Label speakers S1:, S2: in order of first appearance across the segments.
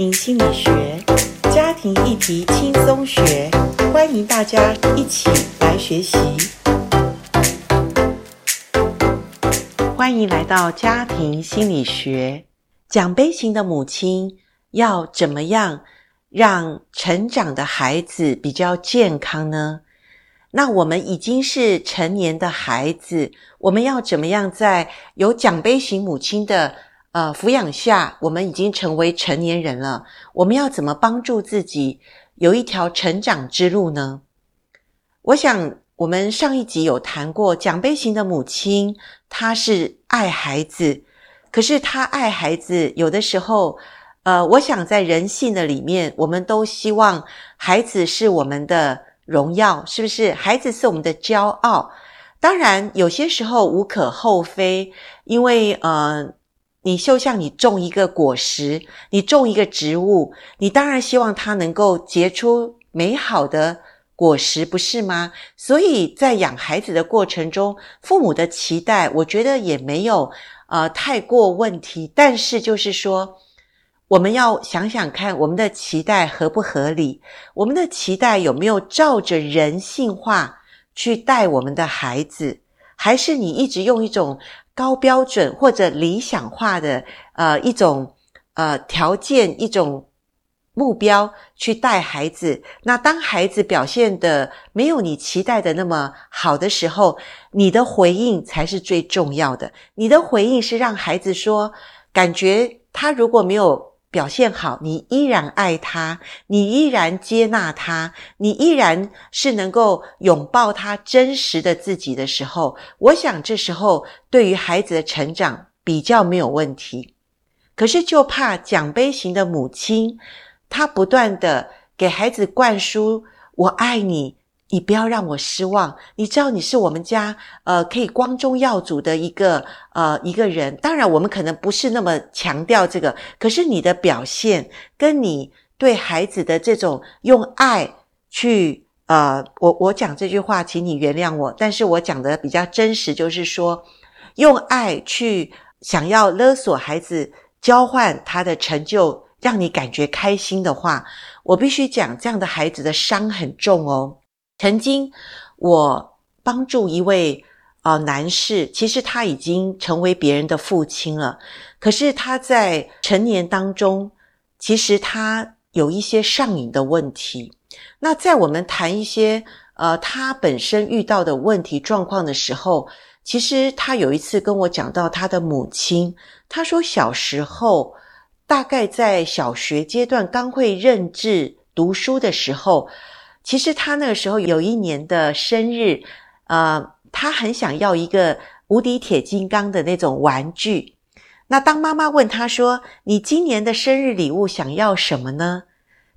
S1: 庭心理学，家庭议题轻松学，欢迎大家一起来学习。欢迎来到家庭心理学。奖杯型的母亲要怎么样让成长的孩子比较健康呢？那我们已经是成年的孩子，我们要怎么样在有奖杯型母亲的呃，抚养下，我们已经成为成年人了。我们要怎么帮助自己有一条成长之路呢？我想，我们上一集有谈过，奖杯型的母亲，她是爱孩子，可是她爱孩子，有的时候，呃，我想在人性的里面，我们都希望孩子是我们的荣耀，是不是？孩子是我们的骄傲。当然，有些时候无可厚非，因为呃。你就像你种一个果实，你种一个植物，你当然希望它能够结出美好的果实，不是吗？所以在养孩子的过程中，父母的期待，我觉得也没有呃太过问题。但是就是说，我们要想想看，我们的期待合不合理？我们的期待有没有照着人性化去带我们的孩子？还是你一直用一种高标准或者理想化的呃一种呃条件，一种目标去带孩子，那当孩子表现的没有你期待的那么好的时候，你的回应才是最重要的。你的回应是让孩子说，感觉他如果没有。表现好，你依然爱他，你依然接纳他，你依然是能够拥抱他真实的自己的时候，我想这时候对于孩子的成长比较没有问题。可是就怕奖杯型的母亲，她不断地给孩子灌输“我爱你”。你不要让我失望。你知道你是我们家呃可以光宗耀祖的一个呃一个人。当然，我们可能不是那么强调这个，可是你的表现跟你对孩子的这种用爱去呃，我我讲这句话，请你原谅我，但是我讲的比较真实，就是说用爱去想要勒索孩子，交换他的成就，让你感觉开心的话，我必须讲，这样的孩子的伤很重哦。曾经，我帮助一位呃男士，其实他已经成为别人的父亲了。可是他在成年当中，其实他有一些上瘾的问题。那在我们谈一些呃他本身遇到的问题状况的时候，其实他有一次跟我讲到他的母亲，他说小时候大概在小学阶段刚会认字读书的时候。其实他那个时候有一年的生日，呃，他很想要一个无敌铁金刚的那种玩具。那当妈妈问他说：“你今年的生日礼物想要什么呢？”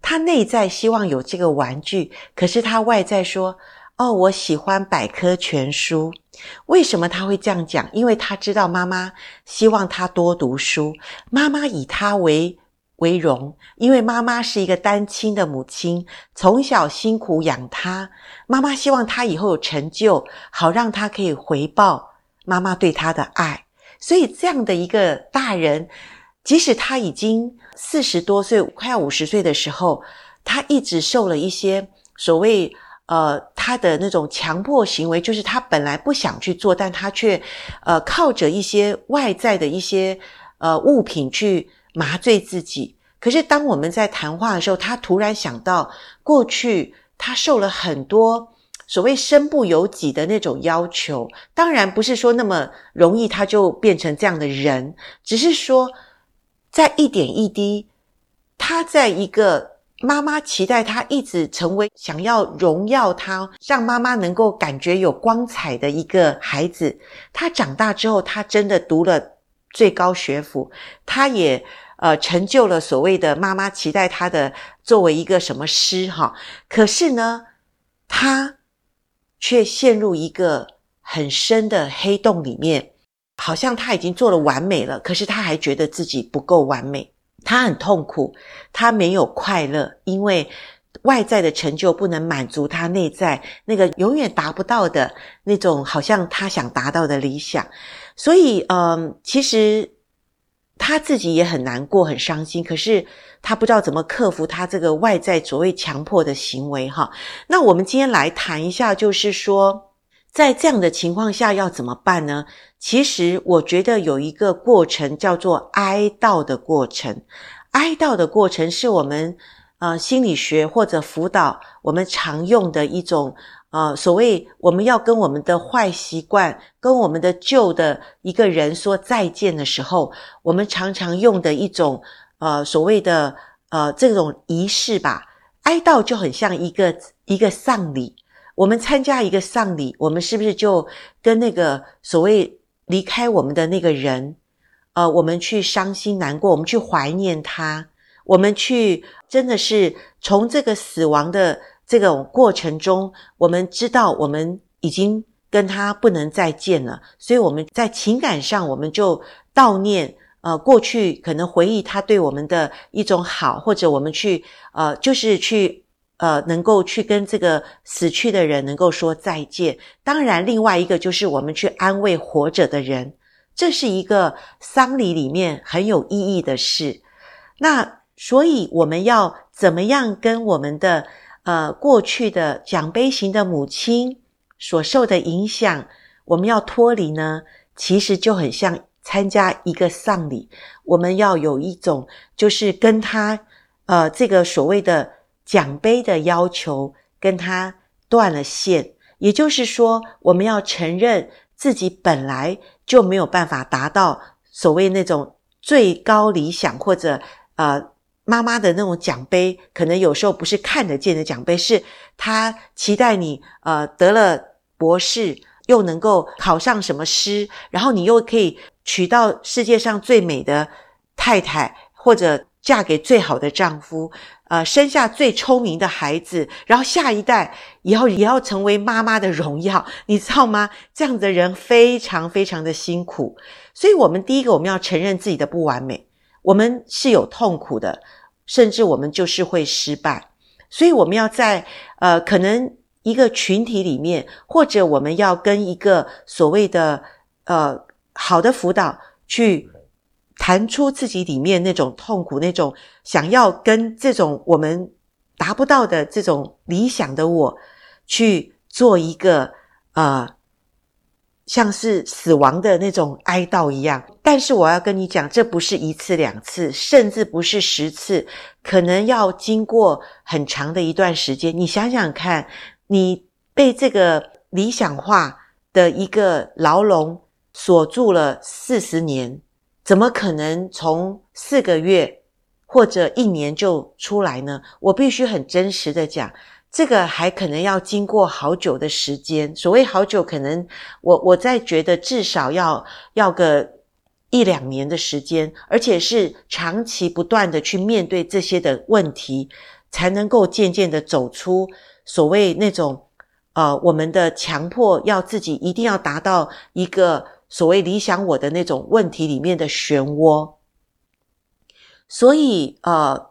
S1: 他内在希望有这个玩具，可是他外在说：“哦，我喜欢百科全书。”为什么他会这样讲？因为他知道妈妈希望他多读书，妈妈以他为。为荣，因为妈妈是一个单亲的母亲，从小辛苦养他。妈妈希望他以后有成就，好让他可以回报妈妈对他的爱。所以，这样的一个大人，即使他已经四十多岁，快要五十岁的时候，他一直受了一些所谓呃他的那种强迫行为，就是他本来不想去做，但他却呃靠着一些外在的一些呃物品去。麻醉自己。可是当我们在谈话的时候，他突然想到过去他受了很多所谓身不由己的那种要求。当然不是说那么容易他就变成这样的人，只是说在一点一滴，他在一个妈妈期待他一直成为想要荣耀他，让妈妈能够感觉有光彩的一个孩子。他长大之后，他真的读了最高学府，他也。呃，成就了所谓的妈妈期待他的作为一个什么师哈，可是呢，他却陷入一个很深的黑洞里面，好像他已经做了完美了，可是他还觉得自己不够完美，他很痛苦，他没有快乐，因为外在的成就不能满足他内在那个永远达不到的那种好像他想达到的理想，所以嗯，其实。他自己也很难过、很伤心，可是他不知道怎么克服他这个外在所谓强迫的行为哈。那我们今天来谈一下，就是说，在这样的情况下要怎么办呢？其实我觉得有一个过程叫做哀悼的过程，哀悼的过程是我们呃心理学或者辅导我们常用的一种。呃，所谓我们要跟我们的坏习惯、跟我们的旧的一个人说再见的时候，我们常常用的一种呃所谓的呃这种仪式吧，哀悼就很像一个一个丧礼。我们参加一个丧礼，我们是不是就跟那个所谓离开我们的那个人，呃，我们去伤心难过，我们去怀念他，我们去真的是从这个死亡的。这种过程中，我们知道我们已经跟他不能再见了，所以我们在情感上，我们就悼念呃过去可能回忆他对我们的一种好，或者我们去呃就是去呃能够去跟这个死去的人能够说再见。当然，另外一个就是我们去安慰活着的人，这是一个丧礼里面很有意义的事。那所以我们要怎么样跟我们的呃，过去的奖杯型的母亲所受的影响，我们要脱离呢？其实就很像参加一个丧礼，我们要有一种就是跟他呃这个所谓的奖杯的要求跟他断了线，也就是说，我们要承认自己本来就没有办法达到所谓那种最高理想或者呃。妈妈的那种奖杯，可能有时候不是看得见的奖杯，是她期待你呃得了博士，又能够考上什么师，然后你又可以娶到世界上最美的太太，或者嫁给最好的丈夫，呃，生下最聪明的孩子，然后下一代以后也要成为妈妈的荣耀，你知道吗？这样的人非常非常的辛苦，所以我们第一个我们要承认自己的不完美。我们是有痛苦的，甚至我们就是会失败，所以我们要在呃，可能一个群体里面，或者我们要跟一个所谓的呃好的辅导去谈出自己里面那种痛苦，那种想要跟这种我们达不到的这种理想的我去做一个呃。像是死亡的那种哀悼一样，但是我要跟你讲，这不是一次两次，甚至不是十次，可能要经过很长的一段时间。你想想看，你被这个理想化的一个牢笼锁住了四十年，怎么可能从四个月或者一年就出来呢？我必须很真实的讲。这个还可能要经过好久的时间，所谓好久，可能我我在觉得至少要要个一两年的时间，而且是长期不断的去面对这些的问题，才能够渐渐的走出所谓那种呃我们的强迫要自己一定要达到一个所谓理想我的那种问题里面的漩涡。所以呃，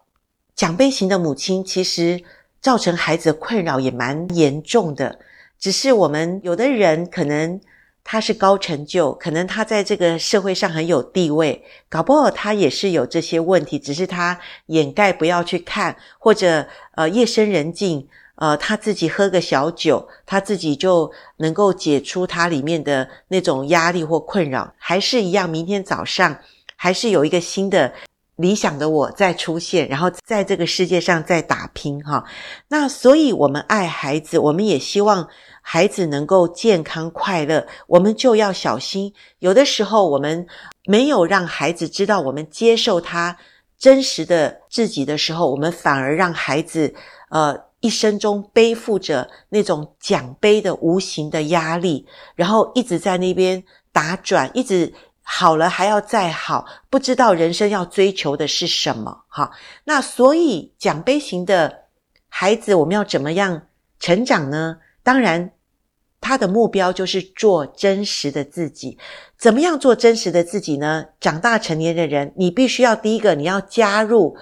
S1: 奖杯型的母亲其实。造成孩子的困扰也蛮严重的，只是我们有的人可能他是高成就，可能他在这个社会上很有地位，搞不好他也是有这些问题，只是他掩盖不要去看，或者呃夜深人静，呃他自己喝个小酒，他自己就能够解除他里面的那种压力或困扰，还是一样，明天早上还是有一个新的。理想的我再出现，然后在这个世界上再打拼哈。那所以，我们爱孩子，我们也希望孩子能够健康快乐。我们就要小心，有的时候我们没有让孩子知道我们接受他真实的自己的时候，我们反而让孩子呃一生中背负着那种奖杯的无形的压力，然后一直在那边打转，一直。好了还要再好，不知道人生要追求的是什么。好，那所以奖杯型的孩子，我们要怎么样成长呢？当然，他的目标就是做真实的自己。怎么样做真实的自己呢？长大成年的人，你必须要第一个，你要加入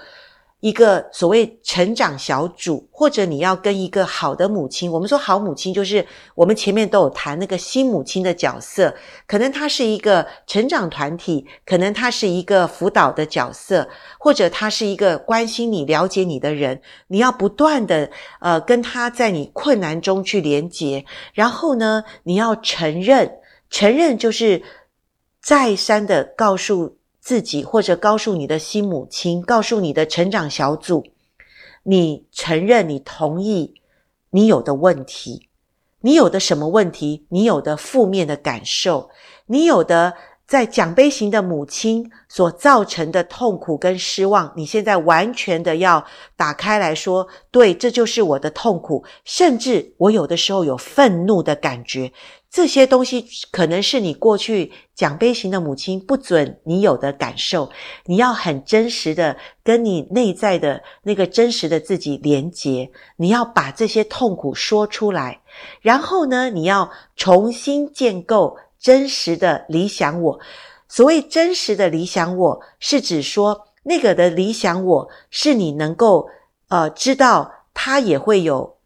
S1: 一个所谓成长小组，或者你要跟一个好的母亲，我们说好母亲就是我们前面都有谈那个新母亲的角色，可能她是一个成长团体，可能她是一个辅导的角色，或者她是一个关心你、了解你的人，你要不断的呃跟她在你困难中去连接，然后呢，你要承认，承认就是再三的告诉。自己或者告诉你的新母亲，告诉你的成长小组，你承认、你同意你有的问题，你有的什么问题？你有的负面的感受，你有的在奖杯型的母亲所造成的痛苦跟失望，你现在完全的要打开来说，对，这就是我的痛苦，甚至我有的时候有愤怒的感觉。这些东西可能是你过去奖杯型的母亲不准你有的感受，你要很真实的跟你内在的那个真实的自己连接，你要把这些痛苦说出来，然后呢，你要重新建构真实的理想我。所谓真实的理想我，是指说那个的理想我是你能够呃知道他也会有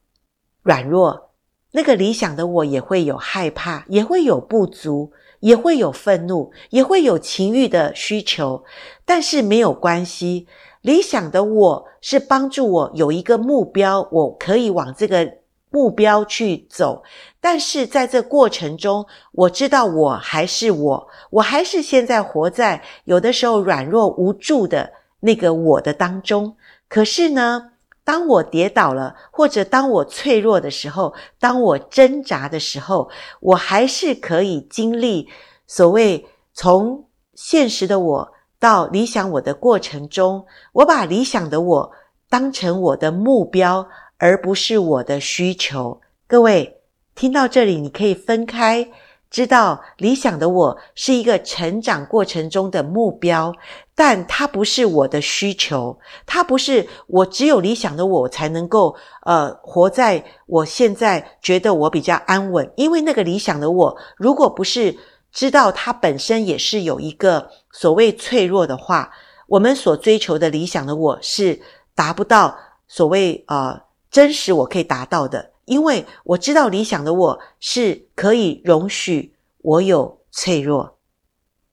S1: 软弱。那个理想的我也会有害怕，也会有不足，也会有愤怒，也会有情欲的需求，但是没有关系。理想的我是帮助我有一个目标，我可以往这个目标去走。但是在这过程中，我知道我还是我，我还是现在活在有的时候软弱无助的那个我的当中。可是呢，当我跌倒了，或者当我脆弱的时候，当我挣扎的时候，我还是可以经历所谓从现实的我到理想我的过程中，我把理想的我当成我的目标，而不是我的需求。各位听到这里，你可以分开。知道理想的我是一个成长过程中的目标，但它不是我的需求，它不是我只有理想的我才能够呃活在我现在觉得我比较安稳，因为那个理想的我如果不是知道它本身也是有一个所谓脆弱的话，我们所追求的理想的我是达不到所谓呃真实我可以达到的。因为我知道理想的我是可以容许我有脆弱，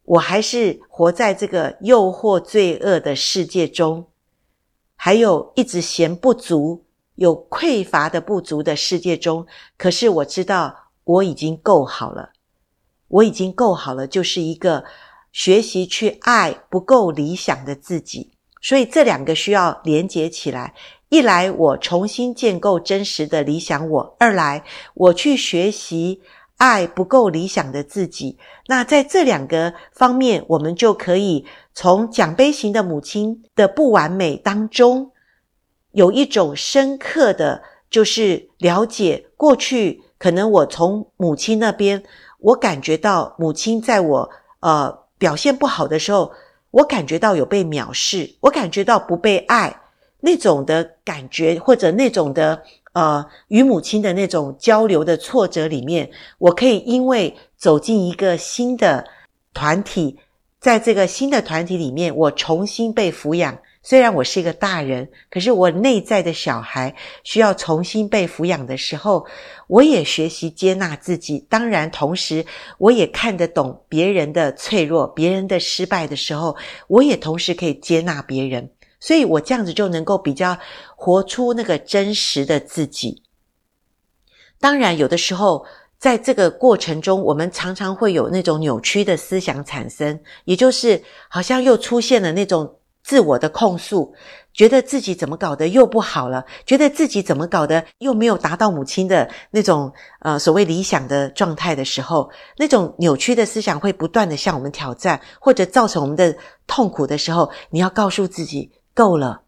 S1: 我还是活在这个诱惑罪恶的世界中，还有一直嫌不足、有匮乏的不足的世界中。可是我知道我已经够好了，我已经够好了，就是一个学习去爱不够理想的自己。所以这两个需要连接起来。一来，我重新建构真实的理想我；二来，我去学习爱不够理想的自己。那在这两个方面，我们就可以从奖杯型的母亲的不完美当中，有一种深刻的，就是了解过去。可能我从母亲那边，我感觉到母亲在我呃表现不好的时候，我感觉到有被藐视，我感觉到不被爱。那种的感觉，或者那种的呃，与母亲的那种交流的挫折里面，我可以因为走进一个新的团体，在这个新的团体里面，我重新被抚养。虽然我是一个大人，可是我内在的小孩需要重新被抚养的时候，我也学习接纳自己。当然，同时我也看得懂别人的脆弱、别人的失败的时候，我也同时可以接纳别人。所以我这样子就能够比较活出那个真实的自己。当然，有的时候在这个过程中，我们常常会有那种扭曲的思想产生，也就是好像又出现了那种自我的控诉，觉得自己怎么搞得又不好了，觉得自己怎么搞得又没有达到母亲的那种呃所谓理想的状态的时候，那种扭曲的思想会不断的向我们挑战，或者造成我们的痛苦的时候，你要告诉自己。够了，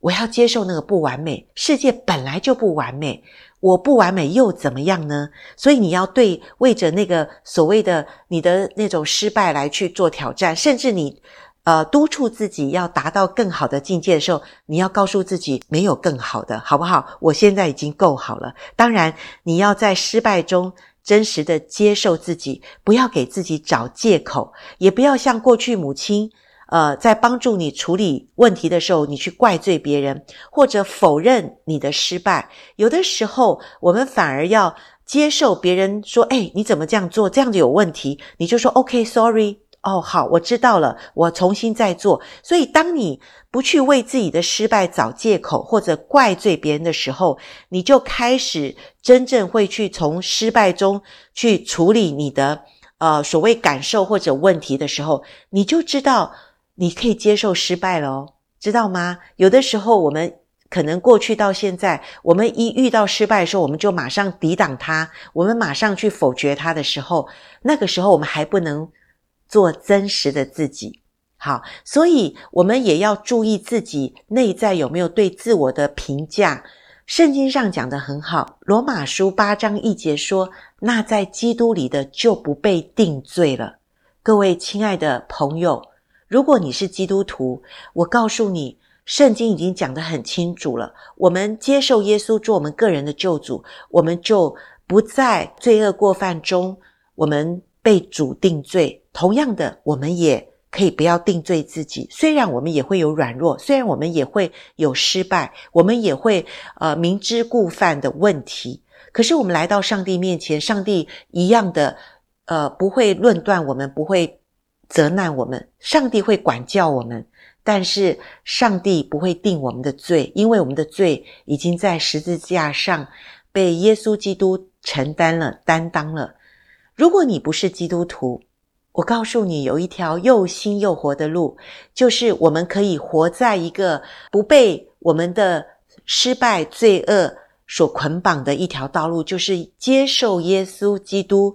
S1: 我要接受那个不完美。世界本来就不完美，我不完美又怎么样呢？所以你要对为着那个所谓的你的那种失败来去做挑战，甚至你呃督促自己要达到更好的境界的时候，你要告诉自己没有更好的，好不好？我现在已经够好了。当然，你要在失败中真实的接受自己，不要给自己找借口，也不要像过去母亲。呃，在帮助你处理问题的时候，你去怪罪别人，或者否认你的失败。有的时候，我们反而要接受别人说：“哎，你怎么这样做？这样子有问题。”你就说：“OK，Sorry。”哦，好，我知道了，我重新再做。所以，当你不去为自己的失败找借口或者怪罪别人的时候，你就开始真正会去从失败中去处理你的呃所谓感受或者问题的时候，你就知道你可以接受失败了哦，知道吗？有的时候我们可能过去到现在，我们一遇到失败的时候，我们就马上抵挡它，我们马上去否决它的时候，那个时候我们还不能。做真实的自己，好，所以我们也要注意自己内在有没有对自我的评价。圣经上讲得很好，罗马书八章一节说：“那在基督里的就不被定罪了。”各位亲爱的朋友，如果你是基督徒，我告诉你，圣经已经讲得很清楚了。我们接受耶稣做我们个人的救主，我们就不在罪恶过犯中，我们被主定罪。同样的，我们也可以不要定罪自己。虽然我们也会有软弱，虽然我们也会有失败，我们也会呃明知故犯的问题。可是我们来到上帝面前，上帝一样的呃不会论断我们，不会责难我们，上帝会管教我们，但是上帝不会定我们的罪，因为我们的罪已经在十字架上被耶稣基督承担了、担当了。如果你不是基督徒，我告诉你，有一条又新又活的路，就是我们可以活在一个不被我们的失败、罪恶所捆绑的一条道路，就是接受耶稣基督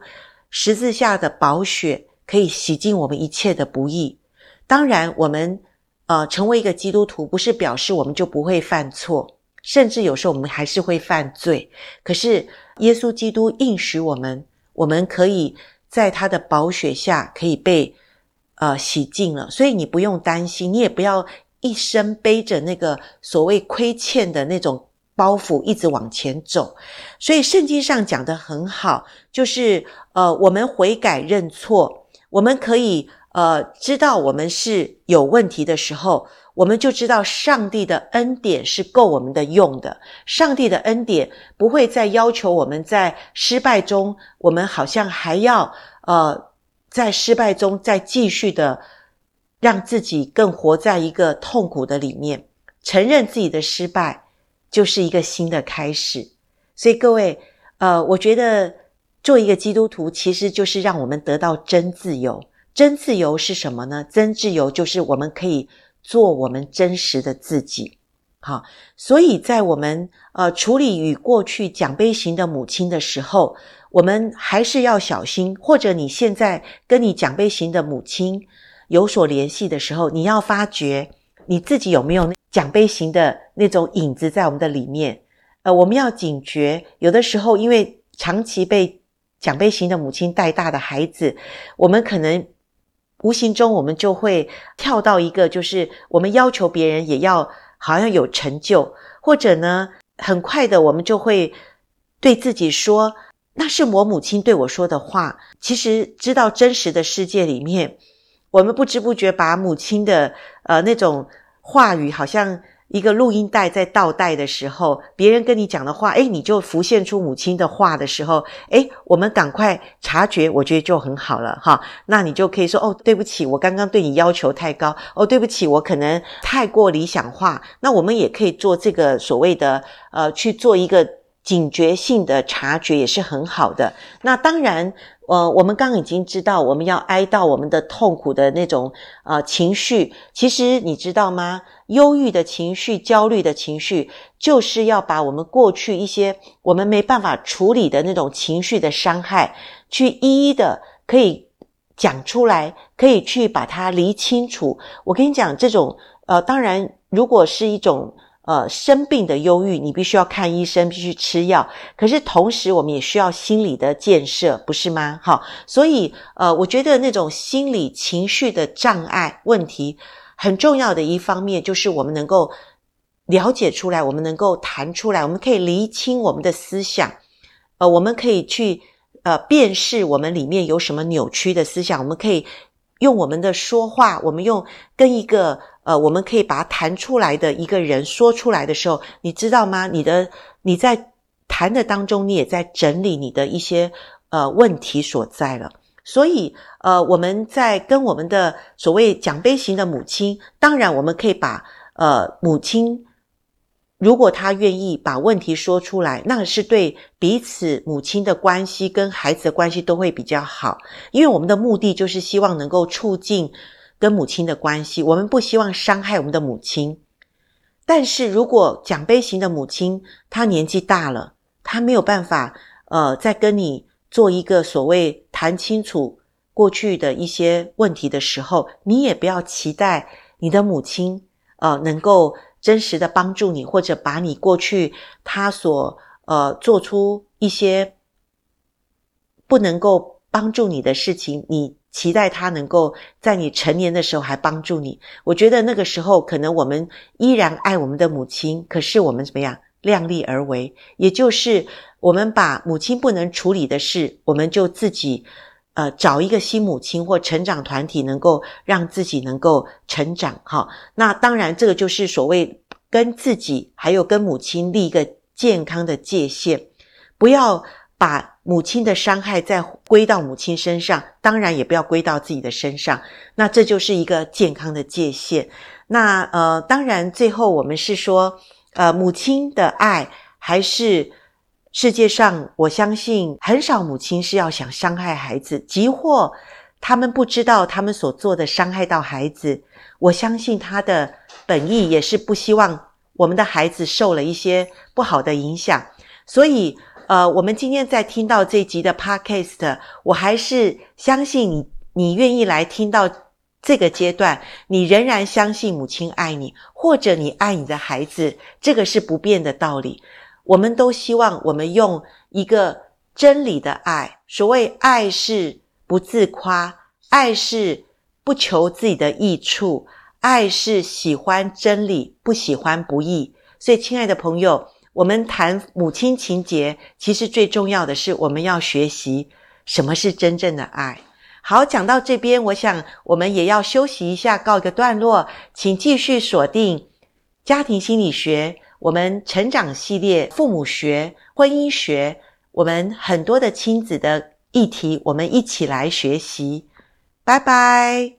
S1: 十字架的宝血，可以洗净我们一切的不义。当然，我们呃成为一个基督徒，不是表示我们就不会犯错，甚至有时候我们还是会犯罪。可是耶稣基督应许我们，我们可以。在他的宝血下可以被呃洗净了，所以你不用担心，你也不要一生背着那个所谓亏欠的那种包袱一直往前走。所以圣经上讲得很好，就是呃我们悔改认错，我们可以呃知道我们是有问题的时候。我们就知道上帝的恩典是够我们的用的。上帝的恩典不会再要求我们在失败中，我们好像还要呃在失败中再继续的让自己更活在一个痛苦的里面。承认自己的失败就是一个新的开始。所以各位，呃，我觉得做一个基督徒其实就是让我们得到真自由。真自由是什么呢？真自由就是我们可以。做我们真实的自己，好，所以在我们呃处理与过去奖杯型的母亲的时候，我们还是要小心。或者你现在跟你奖杯型的母亲有所联系的时候，你要发觉你自己有没有那奖杯型的那种影子在我们的里面。呃，我们要警觉，有的时候因为长期被奖杯型的母亲带大的孩子，我们可能。无形中，我们就会跳到一个，就是我们要求别人也要好像有成就，或者呢，很快的我们就会对自己说，那是我母亲对我说的话。其实，知道真实的世界里面，我们不知不觉把母亲的呃那种话语，好像。一个录音带在倒带的时候，别人跟你讲的话，诶，你就浮现出母亲的话的时候，诶，我们赶快察觉，我觉得就很好了哈。那你就可以说，哦，对不起，我刚刚对你要求太高，哦，对不起，我可能太过理想化。那我们也可以做这个所谓的，呃，去做一个警觉性的察觉，也是很好的。那当然。呃，我们刚已经知道，我们要哀悼我们的痛苦的那种呃情绪。其实你知道吗？忧郁的情绪、焦虑的情绪，就是要把我们过去一些我们没办法处理的那种情绪的伤害，去一一的可以讲出来，可以去把它理清楚。我跟你讲，这种呃，当然，如果是一种。呃，生病的忧郁，你必须要看医生，必须吃药。可是同时，我们也需要心理的建设，不是吗？好，所以呃，我觉得那种心理情绪的障碍问题，很重要的一方面就是我们能够了解出来，我们能够谈出来，我们可以厘清我们的思想，呃，我们可以去呃辨识我们里面有什么扭曲的思想，我们可以。用我们的说话，我们用跟一个呃，我们可以把它谈出来的一个人说出来的时候，你知道吗？你的你在谈的当中，你也在整理你的一些呃问题所在了。所以呃，我们在跟我们的所谓奖杯型的母亲，当然我们可以把呃母亲。如果他愿意把问题说出来，那是对彼此母亲的关系跟孩子的关系都会比较好。因为我们的目的就是希望能够促进跟母亲的关系，我们不希望伤害我们的母亲。但是如果奖杯型的母亲她年纪大了，她没有办法呃再跟你做一个所谓谈清楚过去的一些问题的时候，你也不要期待你的母亲呃能够。真实的帮助你，或者把你过去他所呃做出一些不能够帮助你的事情，你期待他能够在你成年的时候还帮助你。我觉得那个时候可能我们依然爱我们的母亲，可是我们怎么样量力而为，也就是我们把母亲不能处理的事，我们就自己。呃，找一个新母亲或成长团体，能够让自己能够成长，哈。那当然，这个就是所谓跟自己还有跟母亲立一个健康的界限，不要把母亲的伤害再归到母亲身上，当然也不要归到自己的身上。那这就是一个健康的界限。那呃，当然最后我们是说，呃，母亲的爱还是。世界上，我相信很少母亲是要想伤害孩子，即或他们不知道他们所做的伤害到孩子。我相信他的本意也是不希望我们的孩子受了一些不好的影响。所以，呃，我们今天在听到这集的 Podcast，我还是相信你，你愿意来听到这个阶段，你仍然相信母亲爱你，或者你爱你的孩子，这个是不变的道理。我们都希望我们用一个真理的爱。所谓爱是不自夸，爱是不求自己的益处，爱是喜欢真理，不喜欢不义。所以，亲爱的朋友，我们谈母亲情结，其实最重要的是我们要学习什么是真正的爱。好，讲到这边，我想我们也要休息一下，告一个段落。请继续锁定家庭心理学。我们成长系列、父母学、婚姻学，我们很多的亲子的议题，我们一起来学习。拜拜。